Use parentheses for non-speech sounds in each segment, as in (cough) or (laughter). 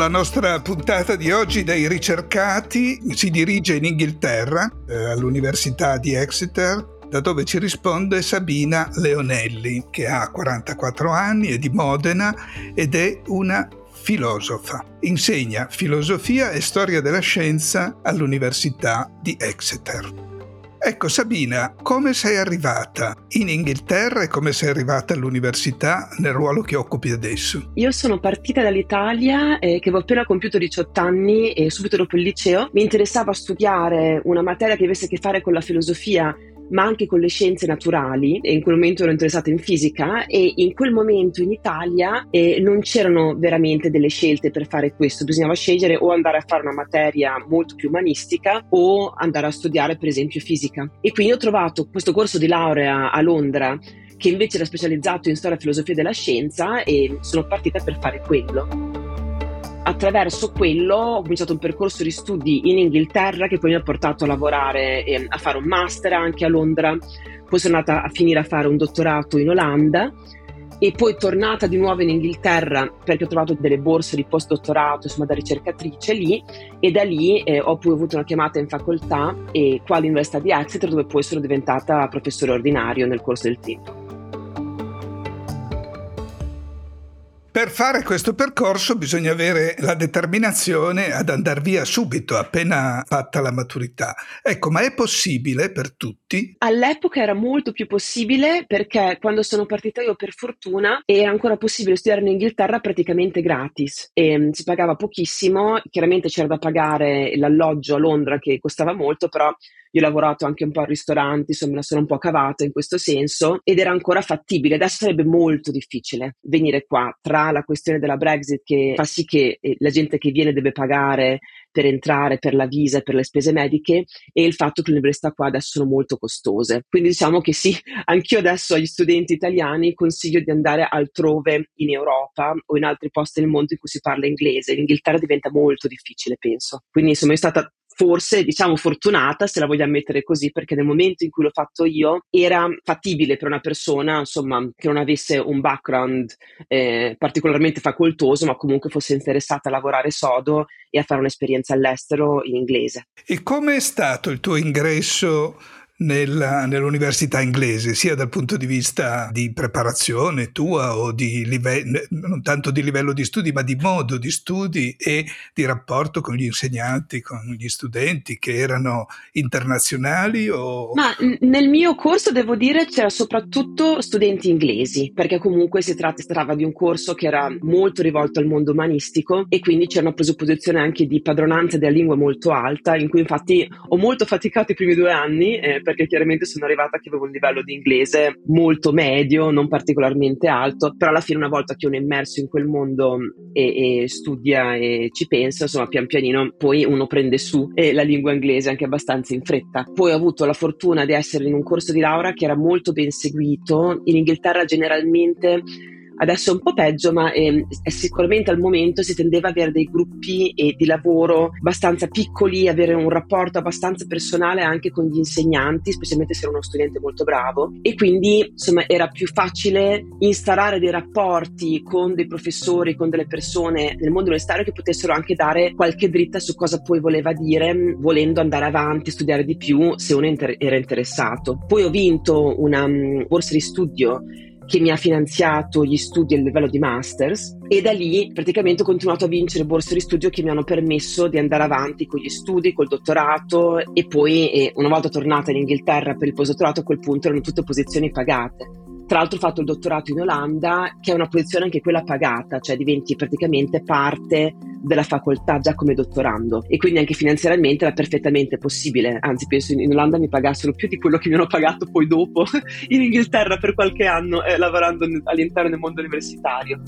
La nostra puntata di oggi dai ricercati si dirige in Inghilterra, eh, all'Università di Exeter, da dove ci risponde Sabina Leonelli, che ha 44 anni, è di Modena ed è una filosofa. Insegna filosofia e storia della scienza all'Università di Exeter. Ecco Sabina, come sei arrivata in Inghilterra e come sei arrivata all'università nel ruolo che occupi adesso? Io sono partita dall'Italia eh, che avevo appena compiuto 18 anni e subito dopo il liceo mi interessava studiare una materia che avesse a che fare con la filosofia ma anche con le scienze naturali e in quel momento ero interessata in fisica e in quel momento in Italia eh, non c'erano veramente delle scelte per fare questo, bisognava scegliere o andare a fare una materia molto più umanistica o andare a studiare per esempio fisica. E quindi ho trovato questo corso di laurea a Londra che invece era specializzato in storia e filosofia della scienza e sono partita per fare quello attraverso quello ho cominciato un percorso di studi in Inghilterra che poi mi ha portato a lavorare, eh, a fare un master anche a Londra, poi sono andata a finire a fare un dottorato in Olanda e poi tornata di nuovo in Inghilterra perché ho trovato delle borse di postdottorato insomma da ricercatrice lì e da lì eh, ho poi avuto una chiamata in facoltà e qua all'Università di Exeter dove poi sono diventata professore ordinario nel corso del tempo. Per fare questo percorso bisogna avere la determinazione ad andare via subito, appena fatta la maturità. Ecco, ma è possibile per tutti? All'epoca era molto più possibile perché quando sono partita io per fortuna era ancora possibile studiare in Inghilterra praticamente gratis e mm, si pagava pochissimo, chiaramente c'era da pagare l'alloggio a Londra che costava molto, però io ho lavorato anche un po' al ristorante, insomma, la sono un po' cavata in questo senso ed era ancora fattibile. Adesso sarebbe molto difficile venire qua tra la questione della Brexit che fa sì che eh, la gente che viene deve pagare per entrare, per la visa e per le spese mediche e il fatto che le università qua adesso sono molto costose. Quindi diciamo che sì, (laughs) anch'io adesso agli studenti italiani consiglio di andare altrove in Europa o in altri posti nel mondo in cui si parla inglese. L'Inghilterra diventa molto difficile, penso. Quindi insomma, è stata forse diciamo fortunata se la vogliamo mettere così perché nel momento in cui l'ho fatto io era fattibile per una persona insomma che non avesse un background eh, particolarmente facoltoso ma comunque fosse interessata a lavorare sodo e a fare un'esperienza all'estero in inglese. E come è stato il tuo ingresso nella, nell'università inglese, sia dal punto di vista di preparazione tua o di livello, non tanto di livello di studi, ma di modo di studi e di rapporto con gli insegnanti, con gli studenti che erano internazionali o... Ma nel mio corso devo dire c'era soprattutto studenti inglesi, perché comunque si trattava di un corso che era molto rivolto al mondo umanistico e quindi c'era una presupposizione anche di padronanza della lingua molto alta, in cui infatti ho molto faticato i primi due anni. Eh, perché chiaramente sono arrivata che avevo un livello di inglese molto medio, non particolarmente alto, però alla fine una volta che uno è immerso in quel mondo e, e studia e ci pensa, insomma pian pianino poi uno prende su eh, la lingua inglese anche abbastanza in fretta. Poi ho avuto la fortuna di essere in un corso di laurea che era molto ben seguito, in Inghilterra generalmente Adesso è un po' peggio, ma eh, sicuramente al momento si tendeva ad avere dei gruppi eh, di lavoro abbastanza piccoli, avere un rapporto abbastanza personale anche con gli insegnanti, specialmente se era uno studente molto bravo. E quindi insomma era più facile instaurare dei rapporti con dei professori, con delle persone nel mondo universitario che potessero anche dare qualche dritta su cosa poi voleva dire, volendo andare avanti, studiare di più se uno era interessato. Poi ho vinto una um, borsa di studio che mi ha finanziato gli studi a livello di masters e da lì praticamente ho continuato a vincere borse di studio che mi hanno permesso di andare avanti con gli studi, col dottorato e poi eh, una volta tornata in Inghilterra per il postdottorato a quel punto erano tutte posizioni pagate. Tra l'altro ho fatto il dottorato in Olanda, che è una posizione anche quella pagata, cioè diventi praticamente parte della facoltà già come dottorando e quindi anche finanziariamente era perfettamente possibile, anzi penso in Olanda mi pagassero più di quello che mi hanno pagato poi dopo (laughs) in Inghilterra per qualche anno eh, lavorando all'interno del mondo universitario.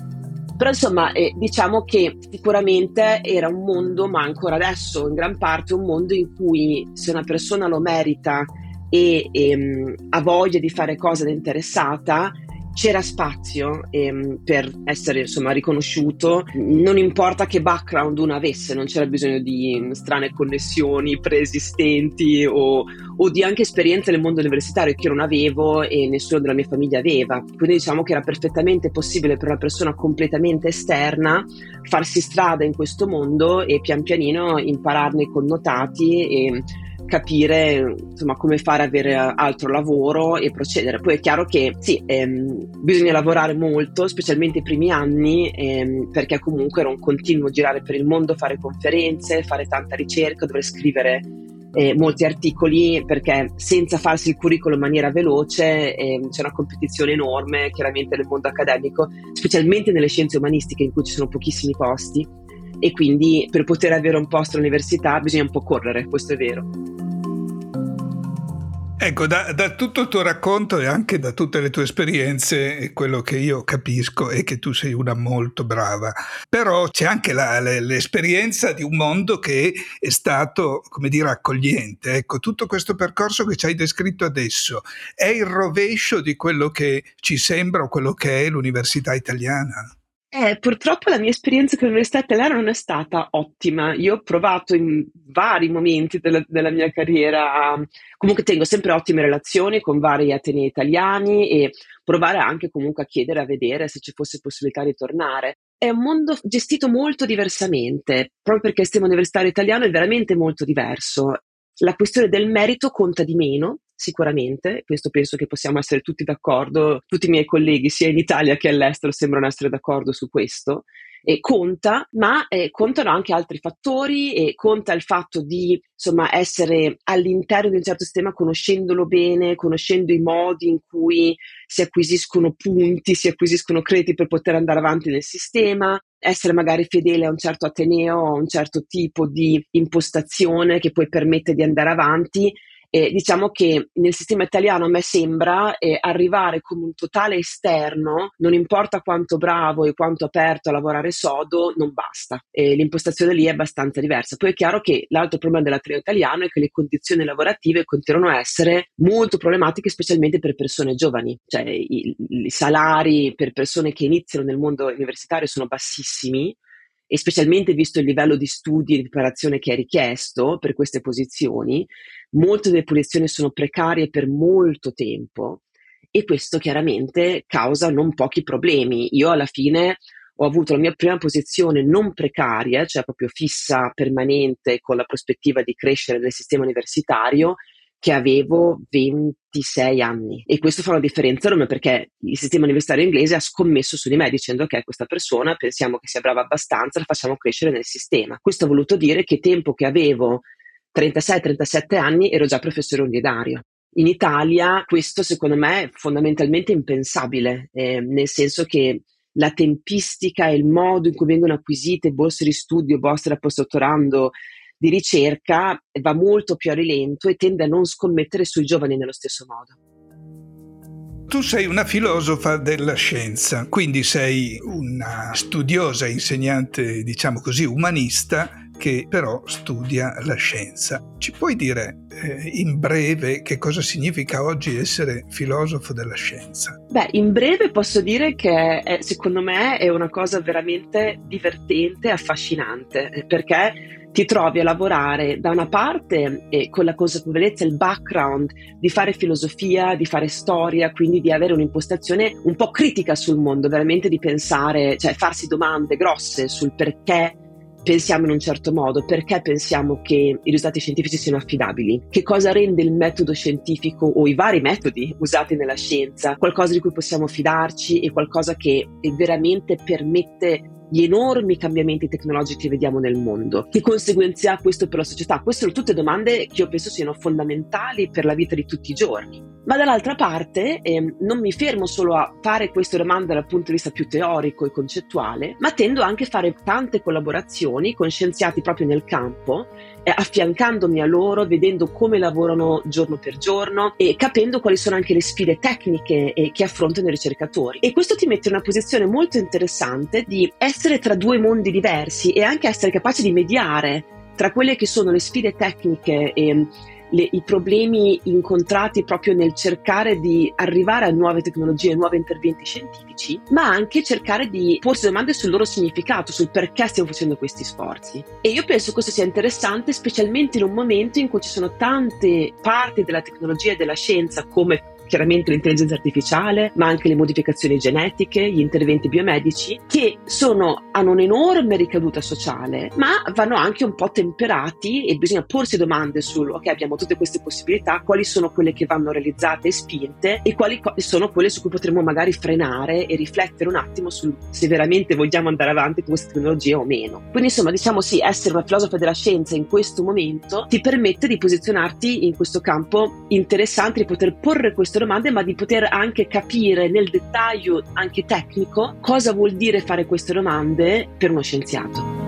Però insomma, eh, diciamo che sicuramente era un mondo, ma ancora adesso in gran parte un mondo in cui se una persona lo merita e, e ehm, ha voglia di fare cose da interessata, c'era spazio ehm, per essere insomma riconosciuto, non importa che background uno avesse, non c'era bisogno di mm, strane connessioni preesistenti o, o, di anche esperienze nel mondo universitario che io non avevo e nessuno della mia famiglia aveva. Quindi diciamo che era perfettamente possibile per una persona completamente esterna farsi strada in questo mondo e pian pianino impararne i connotati e capire insomma, come fare avere altro lavoro e procedere. Poi è chiaro che sì, ehm, bisogna lavorare molto, specialmente i primi anni, ehm, perché comunque era un continuo girare per il mondo, fare conferenze, fare tanta ricerca, dover scrivere eh, molti articoli perché senza farsi il curriculum in maniera veloce eh, c'è una competizione enorme chiaramente nel mondo accademico, specialmente nelle scienze umanistiche in cui ci sono pochissimi posti e quindi per poter avere un posto all'università bisogna un po' correre, questo è vero. Ecco, da, da, tutto il tuo racconto e anche da tutte le tue esperienze, quello che io capisco è che tu sei una molto brava, però c'è anche la, l'esperienza di un mondo che è stato, come dire, accogliente. Ecco, tutto questo percorso che ci hai descritto adesso è il rovescio di quello che ci sembra o quello che è l'università italiana? Eh, purtroppo la mia esperienza con l'università italiana non è stata ottima. Io ho provato in vari momenti della, della, mia carriera. Comunque tengo sempre ottime relazioni con vari atenei italiani e provare anche comunque a chiedere, a vedere se ci fosse possibilità di tornare. È un mondo gestito molto diversamente, proprio perché il sistema universitario italiano è veramente molto diverso. La questione del merito conta di meno, sicuramente, questo penso che possiamo essere tutti d'accordo, tutti i miei colleghi sia in Italia che all'estero sembrano essere d'accordo su questo. E conta, ma eh, contano anche altri fattori e conta il fatto di insomma, essere all'interno di un certo sistema conoscendolo bene, conoscendo i modi in cui si acquisiscono punti, si acquisiscono crediti per poter andare avanti nel sistema, essere magari fedele a un certo ateneo, a un certo tipo di impostazione che poi permette di andare avanti eh, diciamo che nel sistema italiano a me sembra eh, arrivare come un totale esterno, non importa quanto bravo e quanto aperto a lavorare sodo, non basta. Eh, l'impostazione lì è abbastanza diversa. Poi è chiaro che l'altro problema dell'ateneo italiano è che le condizioni lavorative continuano a essere molto problematiche, specialmente per persone giovani. Cioè i, i salari per persone che iniziano nel mondo universitario sono bassissimi e specialmente visto il livello di studi e di preparazione che è richiesto per queste posizioni, molte delle posizioni sono precarie per molto tempo e questo chiaramente causa non pochi problemi. Io alla fine ho avuto la mia prima posizione non precaria, cioè proprio fissa, permanente, con la prospettiva di crescere nel sistema universitario che avevo 26 anni e questo fa una differenza enorme perché il sistema universitario inglese ha scommesso su di me dicendo che questa persona pensiamo che sia brava abbastanza, la facciamo crescere nel sistema. Questo ha voluto dire che tempo che avevo 36-37 anni ero già professore universitario. In Italia questo secondo me è fondamentalmente impensabile, eh, nel senso che la tempistica e il modo in cui vengono acquisite borse di studio, borse da postdottorando, di ricerca va molto più a rilento e tende a non scommettere sui giovani nello stesso modo. Tu sei una filosofa della scienza, quindi sei una studiosa, insegnante, diciamo così, umanista che però studia la scienza. Ci puoi dire eh, in breve che cosa significa oggi essere filosofo della scienza? Beh, in breve posso dire che è, secondo me è una cosa veramente divertente, affascinante, eh, perché ti trovi a lavorare da una parte eh, con la consapevolezza, il background di fare filosofia, di fare storia, quindi di avere un'impostazione un po' critica sul mondo, veramente di pensare, cioè farsi domande grosse sul perché pensiamo in un certo modo, perché pensiamo che i risultati scientifici siano affidabili, che cosa rende il metodo scientifico o i vari metodi usati nella scienza qualcosa di cui possiamo fidarci e qualcosa che veramente permette gli enormi cambiamenti tecnologici che vediamo nel mondo. Che conseguenze ha questo per la società? Queste sono tutte domande che io penso siano fondamentali per la vita di tutti i giorni. Ma dall'altra parte eh, non mi fermo solo a fare queste domande dal punto di vista più teorico e concettuale, ma tendo anche a fare tante collaborazioni con scienziati proprio nel campo affiancandomi a loro, vedendo come lavorano giorno per giorno e capendo quali sono anche le sfide tecniche eh, che affrontano i ricercatori. E questo ti mette in una posizione molto interessante di essere tra due mondi diversi e anche essere capace di mediare tra quelle che sono le sfide tecniche e le, i problemi incontrati proprio nel cercare di arrivare a nuove tecnologie, nuovi interventi scientifici, ma anche cercare di porsi domande sul loro significato, sul perché stiamo facendo questi sforzi. E io penso questo sia interessante, specialmente in un momento in cui ci sono tante parti della tecnologia e della scienza, come chiaramente l'intelligenza artificiale, ma anche le modificazioni genetiche, gli interventi biomedici, che sono, hanno un'enorme ricaduta sociale, ma vanno anche un po' temperati e bisogna porsi domande sul, ok, abbiamo tutte queste possibilità, quali sono quelle che vanno realizzate e spinte e quali sono quelle su cui potremmo magari frenare e riflettere un attimo su se veramente vogliamo andare avanti con queste tecnologie o meno. Quindi insomma, diciamo sì, essere una filosofa della scienza in questo momento ti permette di posizionarti in questo campo interessante, di poter porre questo domande, ma di poter anche capire nel dettaglio, anche tecnico, cosa vuol dire fare queste domande per uno scienziato.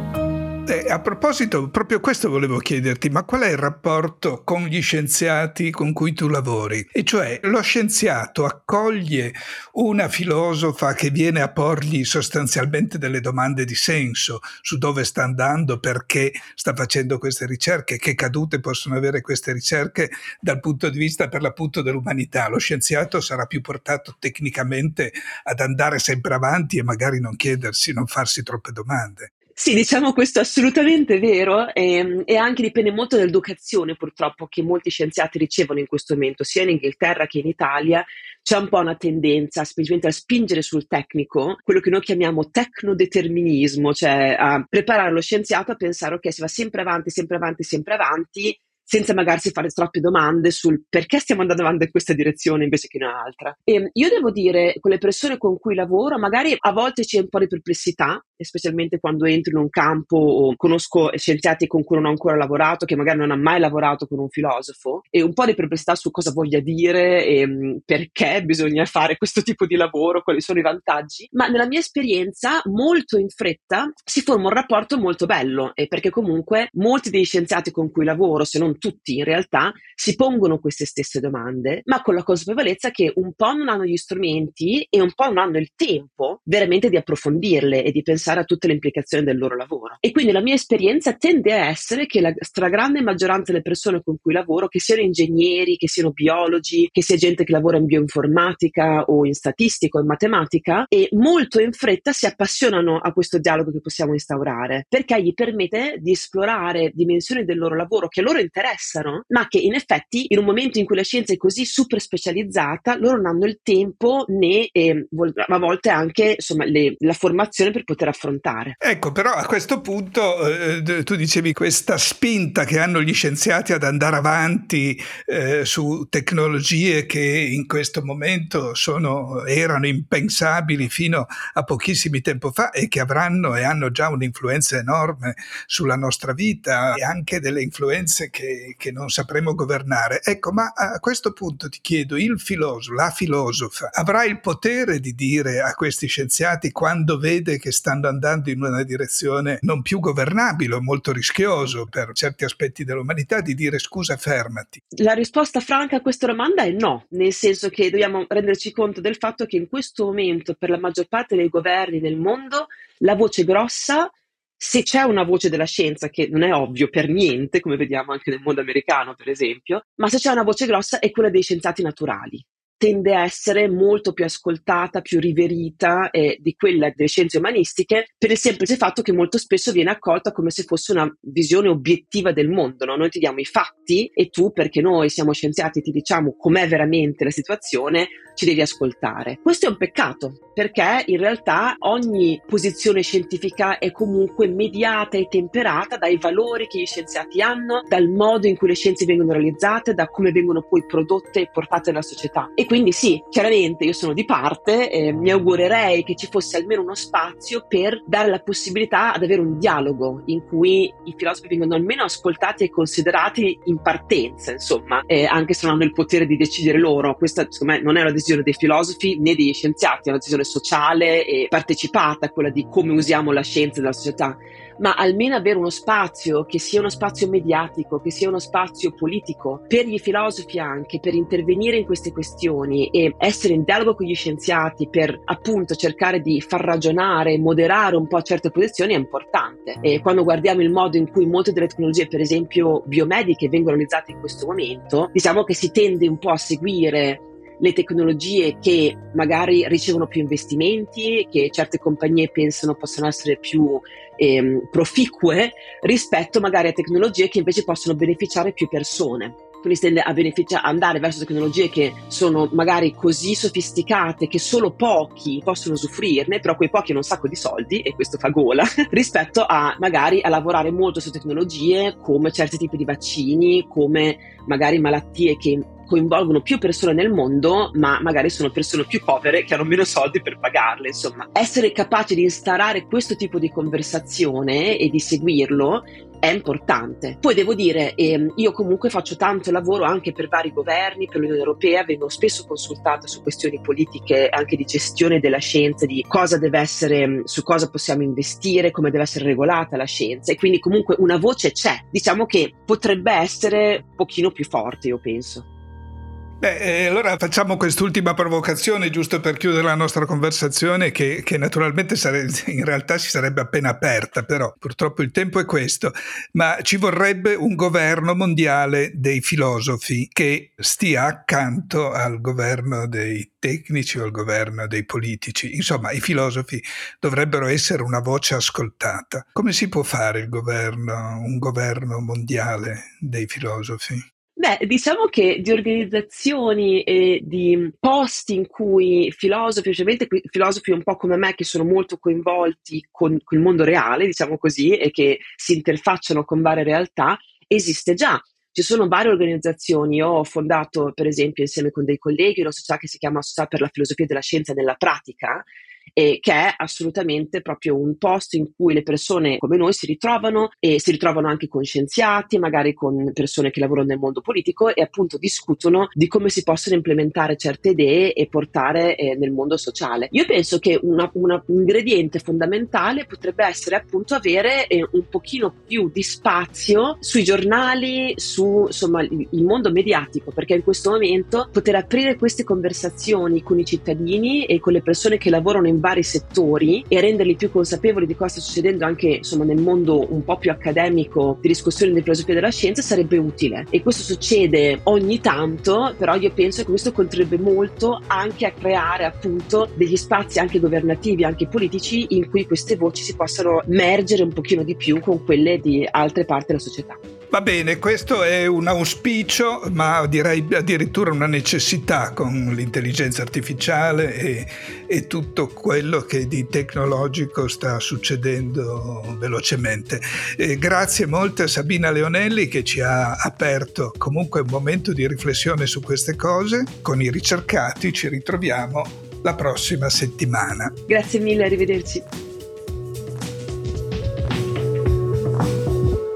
Eh, a proposito, proprio questo volevo chiederti, ma qual è il rapporto con gli scienziati con cui tu lavori? E cioè lo scienziato accoglie una filosofa che viene a porgli sostanzialmente delle domande di senso su dove sta andando, perché sta facendo queste ricerche, che cadute possono avere queste ricerche dal punto di vista per l'appunto dell'umanità. Lo scienziato sarà più portato tecnicamente ad andare sempre avanti e magari non chiedersi, non farsi troppe domande. Sì, diciamo questo è assolutamente vero e, ehm, e, anche dipende molto dall'educazione purtroppo che molti scienziati ricevono in questo momento, sia in Inghilterra che in Italia. C'è un po' una tendenza semplicemente a spingere sul tecnico, quello che noi chiamiamo tecnodeterminismo, cioè a preparare lo scienziato a pensare ok, si va sempre avanti, sempre avanti, sempre avanti senza magari fare troppe domande sul perché stiamo andando avanti in questa direzione invece che in un'altra. E io devo dire, con le persone con cui lavoro, magari a volte c'è un po' di perplessità, specialmente quando entro in un campo o conosco scienziati con cui non ho ancora lavorato, che magari non ha mai lavorato con un filosofo, e un po' di perplessità su cosa voglia dire e mm, perché bisogna (laughs) fare questo tipo di lavoro, quali sono i vantaggi. Ma nella mia esperienza, molto in fretta, si forma un rapporto molto bello, e perché comunque molti degli scienziati con cui lavoro, se non tutti in realtà, si pongono queste stesse domande, ma con la consapevolezza che un po' non hanno gli strumenti e un po' non hanno il tempo veramente di approfondirle e di pensare a tutte le implicazioni del loro lavoro. E quindi la mia esperienza tende a essere che la stragrande maggioranza delle persone con cui lavoro, che siano ingegneri, che siano biologi, che sia gente che lavora in bioinformatica o in statistica o in matematica, e molto in fretta si appassionano a questo dialogo che possiamo instaurare, perché gli permette di esplorare dimensioni del loro lavoro che loro interessano, ma che in effetti in un momento in cui la scienza è così super specializzata, loro non hanno il tempo né eh, a volte anche insomma, le, la formazione per poter affrontare. Ecco, però a questo punto eh, tu dicevi questa spinta che hanno gli scienziati ad andare avanti eh, su tecnologie che in questo momento sono, erano impensabili fino a pochissimi tempo fa e che avranno e hanno già un'influenza enorme sulla nostra vita e anche delle influenze che che, non sapremo governare. Ecco, ma a questo punto ti chiedo, il filosofo, la filosofa, avrà il potere di dire a questi scienziati quando vede che stanno andando in una direzione non più governabile molto rischioso per certi aspetti dell'umanità, di dire scusa, fermati? La risposta franca a questa domanda è no, nel senso che dobbiamo renderci conto del fatto che in questo momento per la maggior parte dei governi del mondo la voce grossa se c'è una voce della scienza, che non è ovvio per niente, come vediamo anche nel mondo americano, per esempio, ma se c'è una voce grossa è quella dei scienziati naturali tende a essere molto più ascoltata, più riverita eh, di quella delle scienze umanistiche, per il semplice fatto che molto spesso viene accolta come se fosse una visione obiettiva del mondo. No? Noi ti diamo i fatti e tu, perché noi siamo scienziati, ti diciamo com'è veramente la situazione, ci devi ascoltare. Questo è un peccato, perché in realtà ogni posizione scientifica è comunque mediata e temperata dai valori che gli scienziati hanno, dal modo in cui le scienze vengono realizzate, da come vengono poi prodotte e portate nella società. E quindi sì, chiaramente io sono di parte, eh, mi augurerei che ci fosse almeno uno spazio per dare la possibilità ad avere un dialogo in cui i filosofi vengono almeno ascoltati e considerati in partenza, insomma, eh, anche se non hanno il potere di decidere loro. Questa secondo me non è una decisione decisione dei filosofi né degli scienziati, è una decisione sociale e partecipata, quella di come usiamo la scienza nella società ma almeno avere uno spazio che sia uno spazio mediatico, che sia uno spazio politico per gli filosofi anche, per intervenire in queste questioni e essere in dialogo con gli scienziati per appunto cercare di far ragionare, moderare un po' certe posizioni è importante. E quando guardiamo il modo in cui molte delle tecnologie, per esempio biomediche, vengono realizzate in questo momento, diciamo che si tende un po' a seguire le tecnologie che magari ricevono più investimenti, che certe compagnie pensano possano essere più ehm, proficue rispetto magari a tecnologie che invece possono beneficiare più persone. Quindi si tende a beneficia- andare verso tecnologie che sono magari così sofisticate che solo pochi possono usufruirne, però quei pochi hanno un sacco di soldi e questo fa gola, (laughs) rispetto a magari a lavorare molto su tecnologie come certi tipi di vaccini, come magari malattie che coinvolgono più persone nel mondo, ma magari sono persone più povere che hanno meno soldi per pagarle. Insomma, essere capaci di instaurare questo tipo di conversazione e di seguirlo è importante. Poi devo dire, ehm, io comunque faccio tanto lavoro anche per vari governi, per l'Unione Europea, vengo spesso consultata su questioni politiche, anche di gestione della scienza, di cosa deve essere, su cosa possiamo investire, come deve essere regolata la scienza e quindi comunque una voce c'è. Diciamo che potrebbe essere un pochino più forte, io penso. Beh, eh, allora facciamo quest'ultima provocazione giusto per chiudere la nostra conversazione che, che naturalmente sare- in realtà si sarebbe appena aperta, però purtroppo il tempo è questo, ma ci vorrebbe un governo mondiale dei filosofi che stia accanto al governo dei tecnici o al governo dei politici. Insomma, i filosofi dovrebbero essere una voce ascoltata. Come si può fare governo, un governo mondiale dei filosofi? Beh, diciamo che di organizzazioni e di posti in cui filosofi, ovviamente filosofi un po' come me che sono molto coinvolti con, con il mondo reale, diciamo così, e che si interfacciano con varie realtà, esiste già. Ci sono varie organizzazioni, io ho fondato per esempio insieme con dei colleghi una società che si chiama Società per la filosofia della scienza nella pratica, eh, che è assolutamente proprio un posto in cui le persone come noi si ritrovano e si ritrovano anche con scienziati, magari con persone che lavorano nel mondo politico e appunto discutono di come si possono implementare certe idee e portare eh, nel mondo sociale. Io penso che una, una, un ingrediente fondamentale potrebbe essere appunto avere eh, un pochino più di spazio sui giornali, su insomma il mondo mediatico, perché in questo momento poter aprire queste conversazioni con i cittadini e con le persone che lavorano in in vari settori e renderli più consapevoli di cosa sta succedendo anche insomma, nel mondo un po' più accademico di discussione di filosofia della scienza sarebbe utile. E questo succede ogni tanto, però io penso che questo contribuirebbe molto anche a creare appunto degli spazi anche governativi, anche politici, in cui queste voci si possano mergere un pochino di più con quelle di altre parti della società. Va bene, questo è un auspicio, ma direi addirittura una necessità con l'intelligenza artificiale e, e, tutto quello che di tecnologico sta succedendo velocemente. E grazie molte a Sabina Leonelli che ci ha aperto comunque un momento di riflessione su queste cose. Con i ricercati ci ritroviamo la prossima settimana. Grazie mille, arrivederci.